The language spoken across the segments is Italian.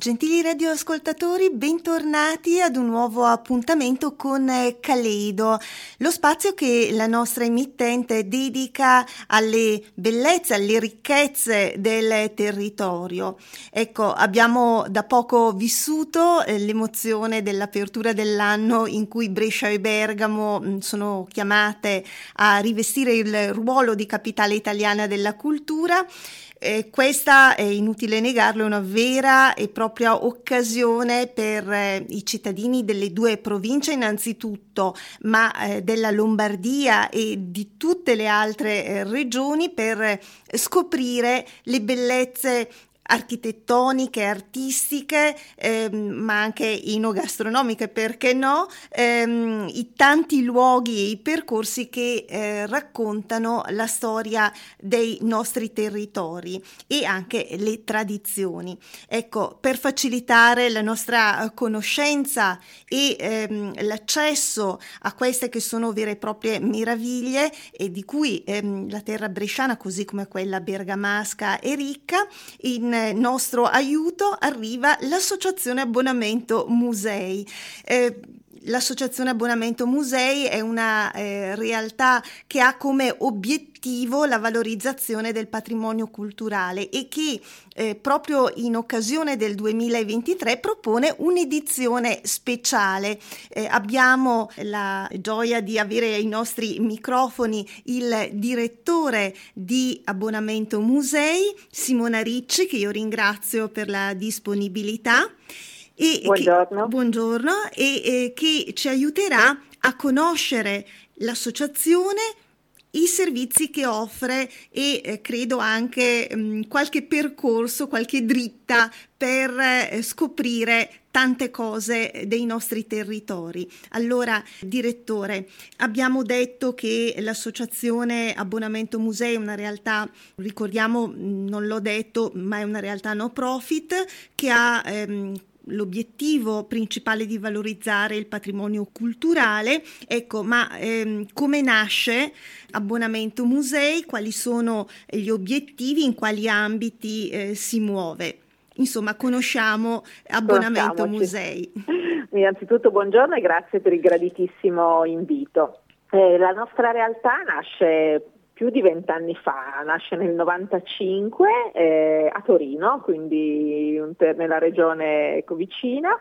Gentili radioascoltatori, bentornati ad un nuovo appuntamento con Caleido, lo spazio che la nostra emittente dedica alle bellezze, alle ricchezze del territorio. Ecco, abbiamo da poco vissuto eh, l'emozione dell'apertura dell'anno in cui Brescia e Bergamo mh, sono chiamate a rivestire il ruolo di capitale italiana della cultura eh, questa, è inutile negarlo, è una vera e propria occasione per eh, i cittadini delle due province innanzitutto, ma eh, della Lombardia e di tutte le altre eh, regioni per eh, scoprire le bellezze architettoniche, artistiche, ehm, ma anche inogastronomiche, perché no, ehm, i tanti luoghi e i percorsi che eh, raccontano la storia dei nostri territori e anche le tradizioni. Ecco, per facilitare la nostra conoscenza e ehm, l'accesso a queste che sono vere e proprie meraviglie e di cui ehm, la terra bresciana, così come quella bergamasca, è ricca, in nostro aiuto arriva l'Associazione Abbonamento Musei. Eh, L'Associazione Abbonamento Musei è una eh, realtà che ha come obiettivo la valorizzazione del patrimonio culturale e che eh, proprio in occasione del 2023 propone un'edizione speciale. Eh, abbiamo la gioia di avere ai nostri microfoni il direttore di Abbonamento Musei, Simona Ricci, che io ringrazio per la disponibilità. E buongiorno. Che, buongiorno e, e che ci aiuterà a conoscere l'associazione i servizi che offre e eh, credo anche mh, mm, qualche percorso, qualche dritta per eh, scoprire tante cose dei nostri territori. Allora, direttore, abbiamo detto che l'associazione Abbonamento Musei è una realtà, ricordiamo, mm, non l'ho detto, ma è una realtà no profit che ha ehm, l'obiettivo principale di valorizzare il patrimonio culturale. Ecco, ma ehm, come nasce Abbonamento Musei? Quali sono gli obiettivi? In quali ambiti eh, si muove? Insomma, conosciamo Abbonamento Musei. Innanzitutto buongiorno e grazie per il graditissimo invito. Eh, la nostra realtà nasce più di vent'anni fa, nasce nel 95 eh, a Torino, quindi nella regione vicina,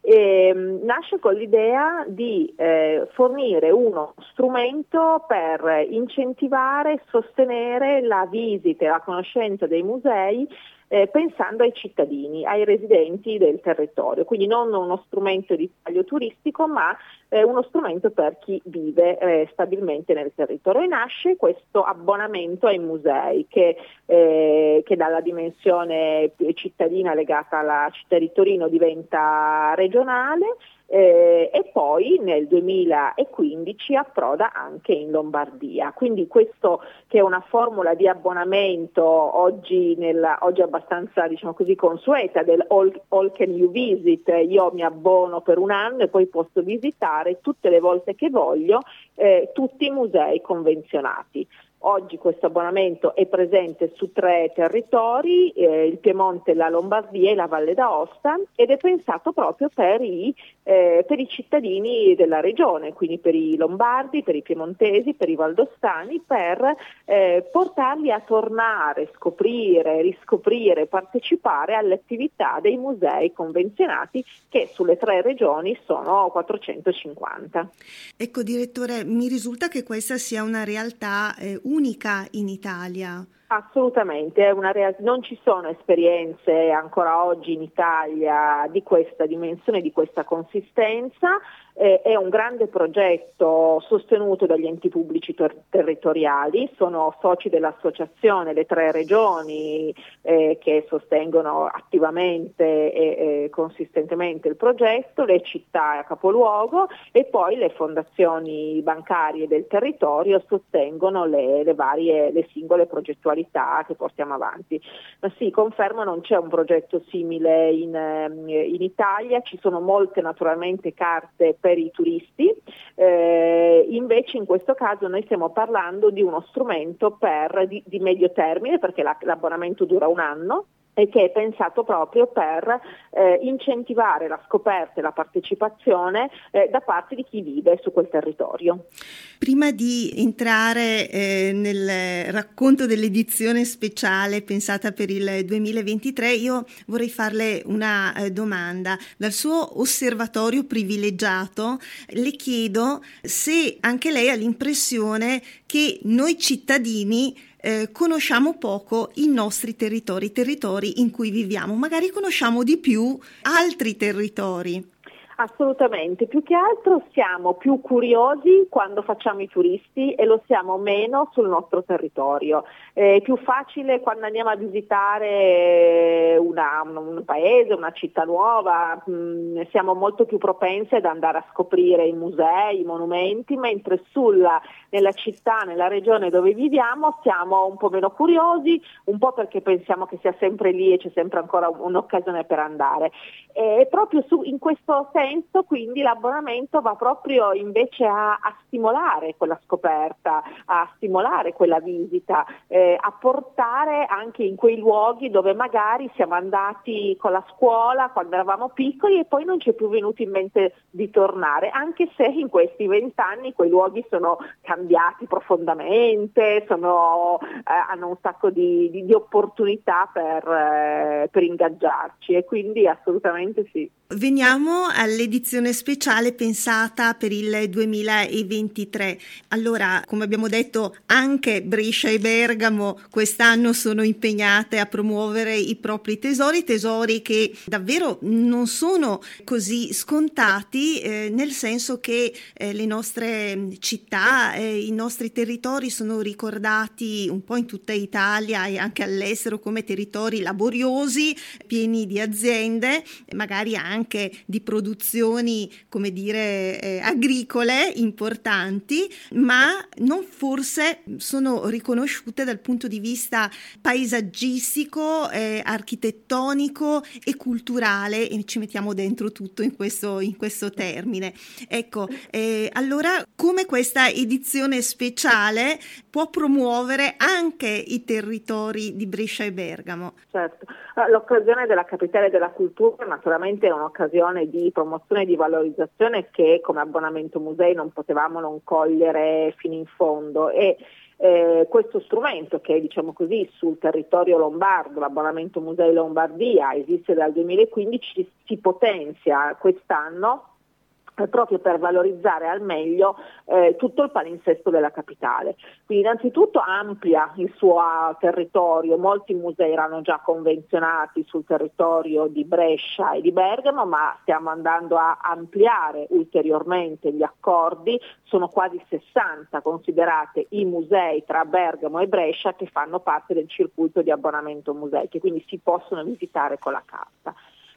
e, mm, nasce con l'idea di eh, fornire uno strumento per incentivare e sostenere la visita e la conoscenza dei musei eh, pensando ai cittadini, ai residenti del territorio, quindi non uno strumento di taglio turistico ma eh, uno strumento per chi vive eh, stabilmente nel territorio. E nasce questo abbonamento ai musei che, eh, che dalla dimensione cittadina legata alla città di Torino diventa regionale eh, e poi nel 2015 approda anche in Lombardia. Quindi questo che è una formula di abbonamento oggi, nella, oggi abbastanza diciamo così, consueta del all, all, can you visit, io mi abbono per un anno e poi posso visitare tutte le volte che voglio eh, tutti i musei convenzionati. Oggi questo abbonamento è presente su tre territori, eh, il Piemonte, la Lombardia e la Valle d'Aosta ed è pensato proprio per i, eh, per i, cittadini della regione, quindi per i lombardi, per i piemontesi, per i valdostani, per eh, portarli a tornare, scoprire, riscoprire, partecipare alle attività dei musei convenzionati che sulle tre regioni sono 450. Ecco direttore, mi risulta che questa sia una realtà eh, unica in Italia. Assolutamente, real- non ci sono esperienze ancora oggi in Italia di questa dimensione, di questa consistenza. Eh, è un grande progetto sostenuto dagli enti pubblici ter- territoriali, sono soci dell'associazione le tre regioni eh, che sostengono attivamente e, e consistentemente il progetto, le città a capoluogo e poi le fondazioni bancarie del territorio sostengono le, le varie, le singole progettualità che portiamo avanti. Ma sì, confermo non c'è un progetto simile in, ehm, in Italia, ci sono molte naturalmente carte per i turisti, eh, invece in questo caso noi stiamo parlando di uno strumento per, di, di medio termine perché la, l'abbonamento dura un anno e che è pensato proprio per eh, incentivare la scoperta e la partecipazione eh, da parte di chi vive su quel territorio. Prima di entrare eh, nel racconto dell'edizione speciale pensata per il 2023, io vorrei farle una eh, domanda. Dal suo osservatorio privilegiato le chiedo se anche lei ha l'impressione che noi cittadini eh, conosciamo poco i nostri territori, i territori in cui viviamo, magari conosciamo di più altri territori. Assolutamente, più che altro siamo più curiosi quando facciamo i turisti e lo siamo meno sul nostro territorio. È più facile quando andiamo a visitare una, un paese, una città nuova, mm, siamo molto più propensi ad andare a scoprire i musei, i monumenti, mentre sulla, nella città, nella regione dove viviamo siamo un po' meno curiosi, un po' perché pensiamo che sia sempre lì e c'è sempre ancora un'occasione per andare. E proprio su, in questo senso senso quindi l'abbonamento va proprio invece a, a stimolare quella scoperta, a stimolare quella visita, eh, a portare anche in quei luoghi dove magari siamo andati con la scuola quando eravamo piccoli e poi non ci è più venuto in mente di tornare, anche se in questi vent'anni quei luoghi sono cambiati profondamente, sono, eh, hanno un sacco di, di, di opportunità per, eh, per ingaggiarci e quindi assolutamente sì. Veniamo all'edizione speciale pensata per il 2023. Allora, come abbiamo detto, anche Brescia e Bergamo quest'anno sono impegnate a promuovere i propri tesori, tesori che davvero non sono così scontati, eh, nel senso che eh, le nostre città, eh, i nostri territori sono ricordati un po' in tutta Italia e anche all'estero come territori laboriosi, pieni di aziende, magari anche anche di produzioni, come dire, eh, agricole importanti, ma non forse sono riconosciute dal punto di vista paesaggistico, eh, architettonico e culturale e ci mettiamo dentro tutto in questo, in questo termine. Ecco, eh, allora come questa edizione speciale può promuovere anche i territori di Brescia e Bergamo? Certo, l'occasione della capitale della cultura naturalmente è una un'occasione di promozione e di valorizzazione che come abbonamento musei non potevamo non cogliere fino in fondo. E eh, questo strumento che diciamo così sul territorio lombardo, l'abbonamento Musei Lombardia, esiste dal 2015, si potenzia quest'anno proprio per valorizzare al meglio eh, tutto il palinsesto della capitale. Quindi innanzitutto amplia il suo territorio, molti musei erano già convenzionati sul territorio di Brescia e di Bergamo, ma stiamo andando a ampliare ulteriormente gli accordi, sono quasi 60 considerate i musei tra Bergamo e Brescia che fanno parte del circuito di abbonamento musei, che quindi si possono visitare con la carta.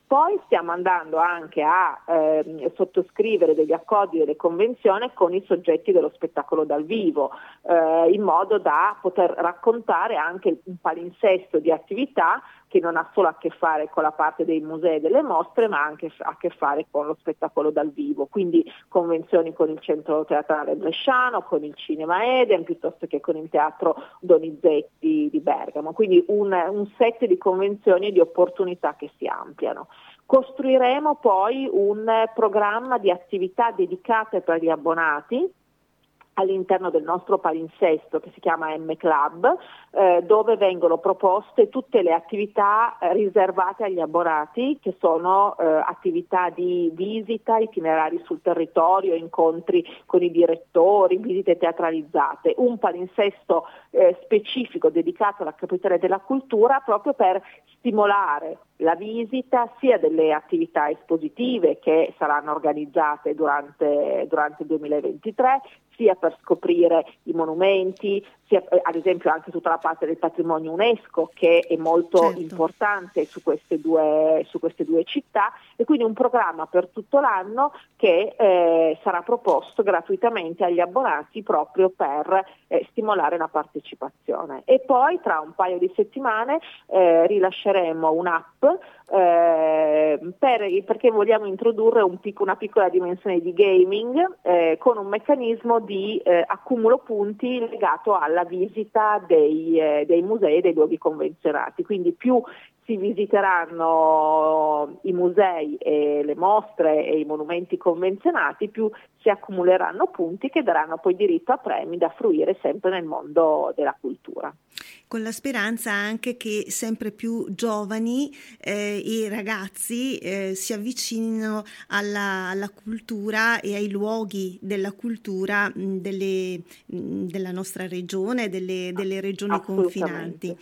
Poi stiamo andando anche a eh, sottoscrivere degli accordi e delle convenzioni con i soggetti dello spettacolo dal vivo, eh, in modo da poter raccontare anche un palinsesto di attività che non ha solo a che fare con la parte dei musei e delle mostre, ma anche a che fare con lo spettacolo dal vivo, quindi convenzioni con il Centro Teatrale Bresciano, con il Cinema Eden, piuttosto che con il Teatro Donizetti di Bergamo, quindi un, un set di convenzioni e di opportunità che si ampliano. Costruiremo poi un programma di attività dedicate per gli abbonati all'interno del nostro palinsesto che si chiama M Club, eh, dove vengono proposte tutte le attività riservate agli abbonati, che sono eh, attività di visita, itinerari sul territorio, incontri con i direttori, visite teatralizzate, un palinsesto eh, specifico dedicato alla capitale della cultura proprio per stimolare la visita sia delle attività espositive che saranno organizzate durante, durante il 2023, sia per scoprire i monumenti, ad esempio anche tutta la parte del patrimonio UNESCO che è molto certo. importante su queste, due, su queste, due, città e quindi un programma per tutto l'anno che eh, sarà proposto gratuitamente agli abbonati proprio per eh, stimolare la partecipazione. E poi tra un paio di settimane eh, rilasceremo un'app eh, per, perché vogliamo introdurre un pic- una piccola dimensione di gaming eh, con un meccanismo di eh, accumulo punti legato alla visita dei, eh, dei musei e dei luoghi convenzionati. Quindi più si visiteranno i musei e le mostre e i monumenti convenzionati, più si accumuleranno punti che daranno poi diritto a premi da fruire sempre nel mondo della cultura. Con la speranza anche che sempre più giovani eh, e ragazzi eh, si avvicinino alla, alla, cultura e ai luoghi della cultura mh, delle, mh, della nostra regione, delle, delle regioni confinanti.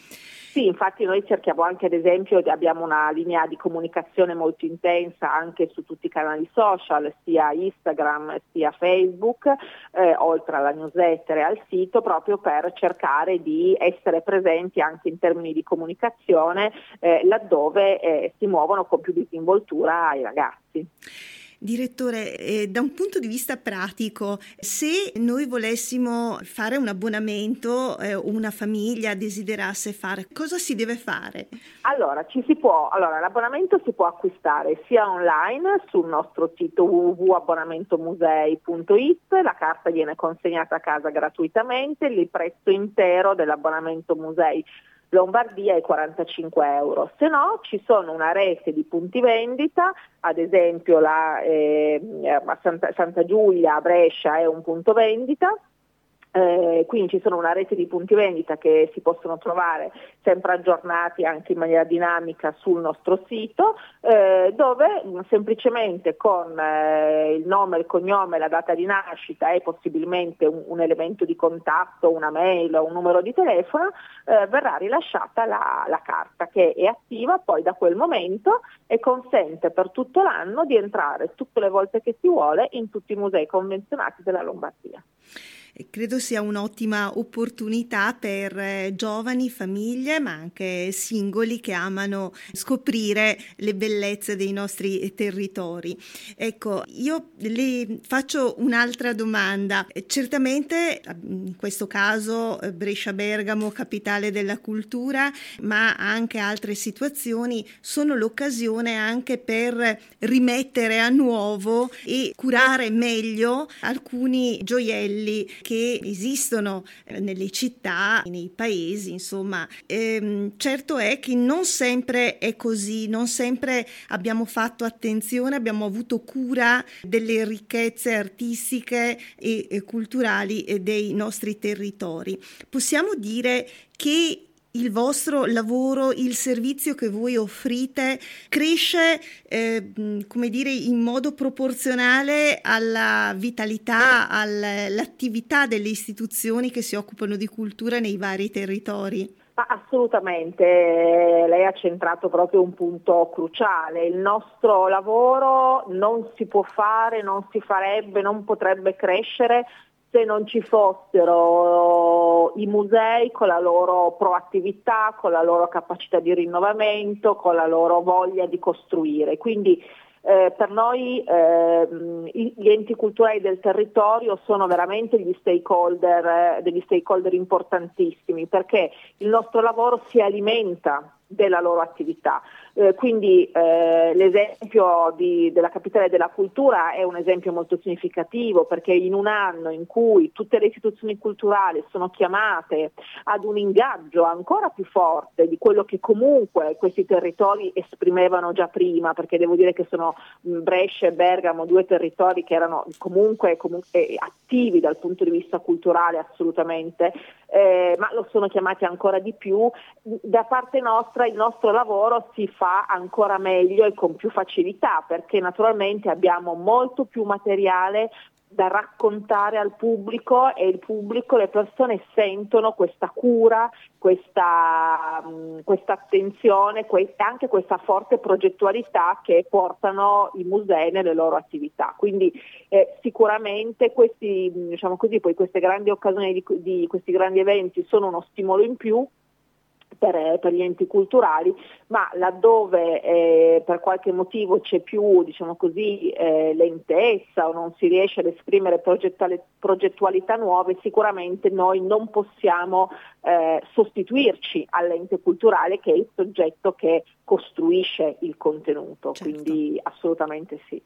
Sì, infatti noi cerchiamo anche ad esempio, abbiamo una linea di comunicazione molto intensa anche su tutti i canali social, sia Instagram sia Facebook, eh, oltre alla newsletter e al sito, proprio per cercare di essere presenti anche in termini di comunicazione eh, laddove eh, si muovono con più disinvoltura i ragazzi. Direttore, eh, da un punto di vista pratico, se noi volessimo fare un abbonamento eh, una famiglia desiderasse fare, cosa si deve fare? Allora, può, allora, l'abbonamento si può acquistare sia online sul nostro sito www.abbonamentomusei.it, la carta viene consegnata a casa gratuitamente, il prezzo intero dell'abbonamento musei Lombardia è 45 euro, se no ci sono una rete di punti vendita, ad esempio la, eh, Santa, Santa Giulia a Brescia è un punto vendita, eh, quindi ci sono una rete di punti vendita che si possono trovare sempre aggiornati anche in maniera dinamica sul nostro sito, eh, dove semplicemente con eh, il nome, il cognome, la data di nascita e possibilmente un, un elemento di contatto, una mail o un numero di telefono, eh, verrà rilasciata la, la carta che è attiva poi da quel momento e consente per tutto l'anno di entrare tutte le volte che si vuole in tutti i musei convenzionati della Lombardia credo sia un'ottima opportunità per eh, giovani, famiglie, ma anche singoli che amano scoprire le bellezze dei nostri territori. Ecco, io le faccio un'altra domanda. Certamente in questo caso eh, Brescia-Bergamo, capitale della cultura, ma anche altre situazioni sono l'occasione anche per rimettere a nuovo e curare meglio alcuni gioielli che esistono eh, nelle città, nei paesi, insomma. Ehm, certo è che non sempre è così, non sempre abbiamo fatto attenzione, abbiamo avuto cura delle ricchezze artistiche e, e culturali dei nostri territori. Possiamo dire che il vostro lavoro, il servizio che voi offrite cresce, eh, come dire, in modo proporzionale alla vitalità, all'attività delle istituzioni che si occupano di cultura nei vari territori? assolutamente, lei ha centrato proprio un punto cruciale. Il nostro lavoro non si può fare, non si farebbe, non potrebbe crescere se non ci fossero i musei con la loro proattività, con la loro capacità di rinnovamento, con la loro voglia di costruire. Quindi eh, per noi eh, gli enti culturali del territorio sono veramente stakeholder, eh, degli stakeholder importantissimi perché il nostro lavoro si alimenta della loro attività. Eh, quindi eh, l'esempio di, della capitale della cultura è un esempio molto significativo perché in un anno in cui tutte le istituzioni culturali sono chiamate ad un ingaggio ancora più forte di quello che comunque questi territori esprimevano già prima, perché devo dire che sono Brescia e Bergamo due territori che erano comunque, comunque attivi dal punto di vista culturale assolutamente, eh, ma lo sono chiamati ancora di più, da parte nostra il nostro lavoro si fa fa ancora meglio e con più facilità perché naturalmente abbiamo molto più materiale da raccontare al pubblico e il pubblico, le persone sentono questa cura, questa, um, questa attenzione e anche questa forte progettualità che portano i musei nelle loro attività. Quindi eh, sicuramente questi, diciamo così, queste grandi occasioni di, di questi grandi eventi sono uno stimolo in più per, per, gli enti culturali, ma laddove eh, per qualche motivo c'è più diciamo così, eh, lentezza o non si riesce ad esprimere progettualità nuove, sicuramente noi non possiamo eh, sostituirci all'ente culturale che è il soggetto che costruisce il contenuto, certo. quindi assolutamente sì.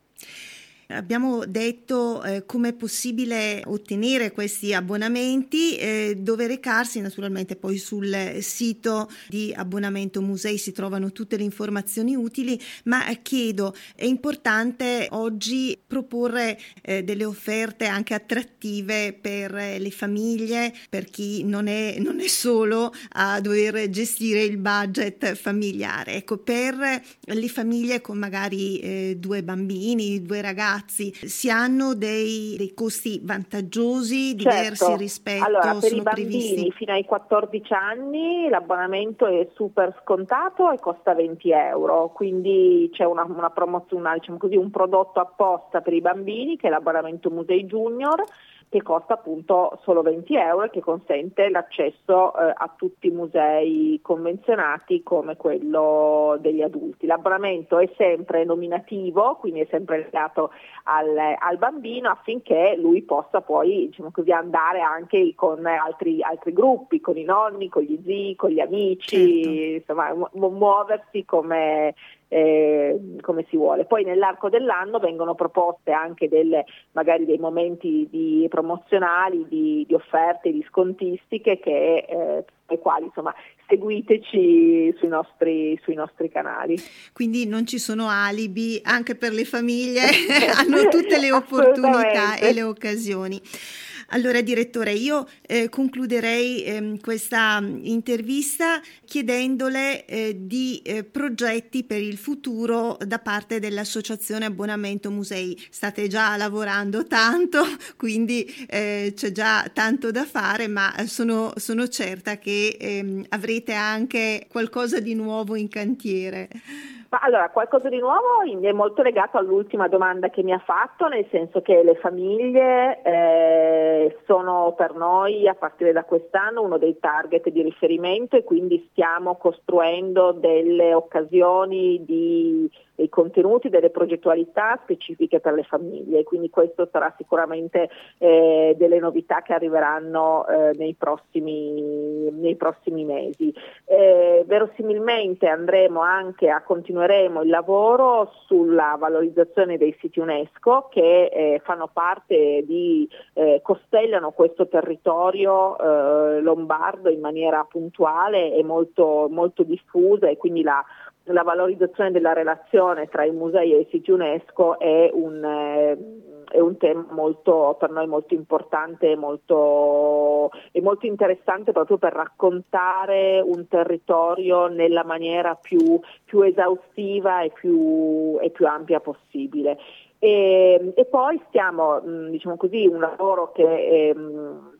Abbiamo detto eh, come è possibile ottenere questi abbonamenti, eh, dove recarsi naturalmente poi sul sito di abbonamento musei si trovano tutte le informazioni utili, ma chiedo, è importante oggi proporre eh, delle offerte anche attrattive per le famiglie, per chi non è, non è solo a dover gestire il budget familiare. Ecco, per le famiglie con magari eh, due bambini, due ragazzi, si hanno dei, dei costi vantaggiosi, diversi certo. rispetto allora, per i bambini previsti? fino ai 14 anni l'abbonamento è super scontato e costa 20 euro, quindi c'è una, una promozione, diciamo così, un prodotto apposta per i bambini che è l'abbonamento Musei Junior che costa appunto solo 20 euro e che consente l'accesso eh, a tutti i musei convenzionati come quello degli adulti. L'abbonamento è sempre nominativo, quindi è sempre legato al, al bambino affinché lui possa poi diciamo così, andare anche con altri, altri, gruppi, con i nonni, con gli zii, con gli amici, certo. insomma mu- muoversi come, eh, come si vuole. Poi nell'arco dell'anno vengono proposte anche delle, magari dei momenti di promozionali, di, di offerte, di scontistiche che, eh, ai quali insomma seguiteci sui nostri, sui nostri, canali. Quindi non ci sono alibi anche per le famiglie, hanno tutte le opportunità e le occasioni. Allora, direttore, io eh, concluderei eh, questa intervista chiedendole eh, di eh, progetti per il futuro da parte dell'Associazione Abbonamento Musei. State già lavorando tanto, quindi eh, c'è già tanto da fare, ma sono, sono certa che ehm, avrete anche qualcosa di nuovo in cantiere. Ma allora, qualcosa di nuovo? È molto legato all'ultima domanda che mi ha fatto, nel senso che le famiglie eh, sono per noi a partire da quest'anno uno dei target di riferimento e quindi stiamo costruendo delle occasioni di dei contenuti, delle progettualità specifiche per le famiglie, quindi questo sarà sicuramente eh, delle novità che arriveranno eh, nei, prossimi, nei, prossimi, mesi. Eh, verosimilmente andremo anche a continueremo il lavoro sulla valorizzazione dei siti UNESCO che eh, fanno parte di, eh, costellano questo territorio eh, lombardo in maniera puntuale e molto, molto diffusa e quindi la la valorizzazione della relazione tra i musei e i siti UNESCO è un, eh, è un tema molto, per noi molto importante e molto, e molto interessante proprio per raccontare un territorio nella maniera più, più esaustiva e più, e più ampia possibile. E, e, poi stiamo, diciamo così, un lavoro che ehm,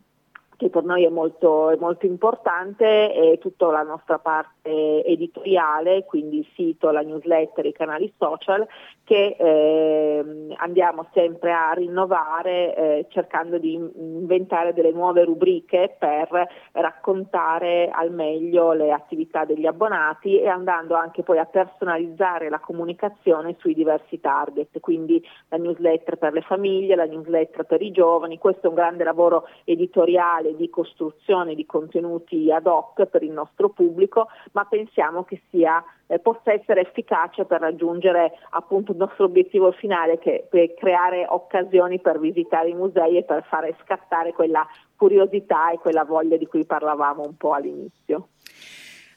che per noi è molto, è molto importante, è tutta la nostra parte editoriale, quindi il sito, la newsletter, i canali social, che eh, andiamo sempre a rinnovare eh, cercando di inventare delle nuove rubriche per raccontare al meglio le attività degli abbonati e andando anche poi a personalizzare la comunicazione sui diversi target, quindi la newsletter per le famiglie, la newsletter per i giovani, questo è un grande lavoro editoriale di costruzione di contenuti ad hoc per il nostro pubblico, ma pensiamo che sia, eh, possa essere efficace per raggiungere appunto il nostro obiettivo finale che è creare occasioni per visitare i musei e per fare scattare quella curiosità e quella voglia di cui parlavamo un po' all'inizio.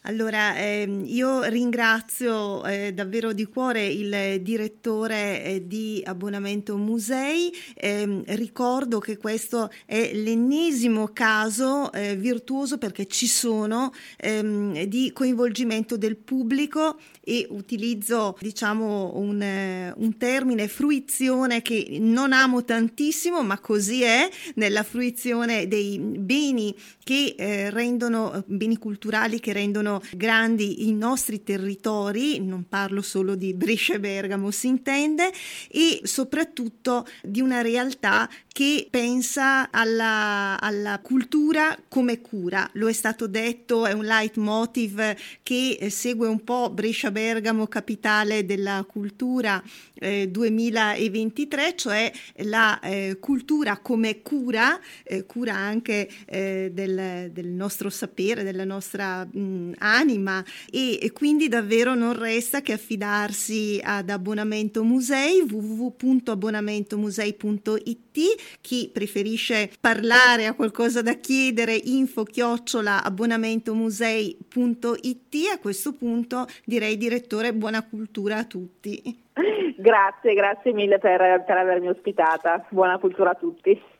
Allora, ehm, io ringrazio eh, davvero di cuore il direttore eh, di Abbonamento Musei. Eh, ricordo che questo è l'ennesimo caso eh, virtuoso perché ci sono ehm, di coinvolgimento del pubblico e utilizzo diciamo un, eh, un, termine fruizione che non amo tantissimo, ma così è nella fruizione dei beni che eh, rendono beni culturali che rendono grandi i nostri territori, non parlo solo di Brescia e Bergamo, si intende, e soprattutto di una realtà che pensa alla, alla cultura come cura. Lo è stato detto, è un leitmotiv che eh, segue un po' Brescia-Bergamo, capitale della cultura eh, 2023, cioè la eh, cultura come cura, eh, cura anche eh, del, del, nostro sapere, della nostra mh, anima e, e, quindi davvero non resta che affidarsi ad Abbonamento Musei www.abbonamentomusei.it chi preferisce parlare, ha qualcosa da chiedere, info chiocciola abbonamentomusei.it. A questo punto direi direttore buona cultura a tutti. Grazie, grazie mille per, per avermi ospitata. Buona cultura a tutti.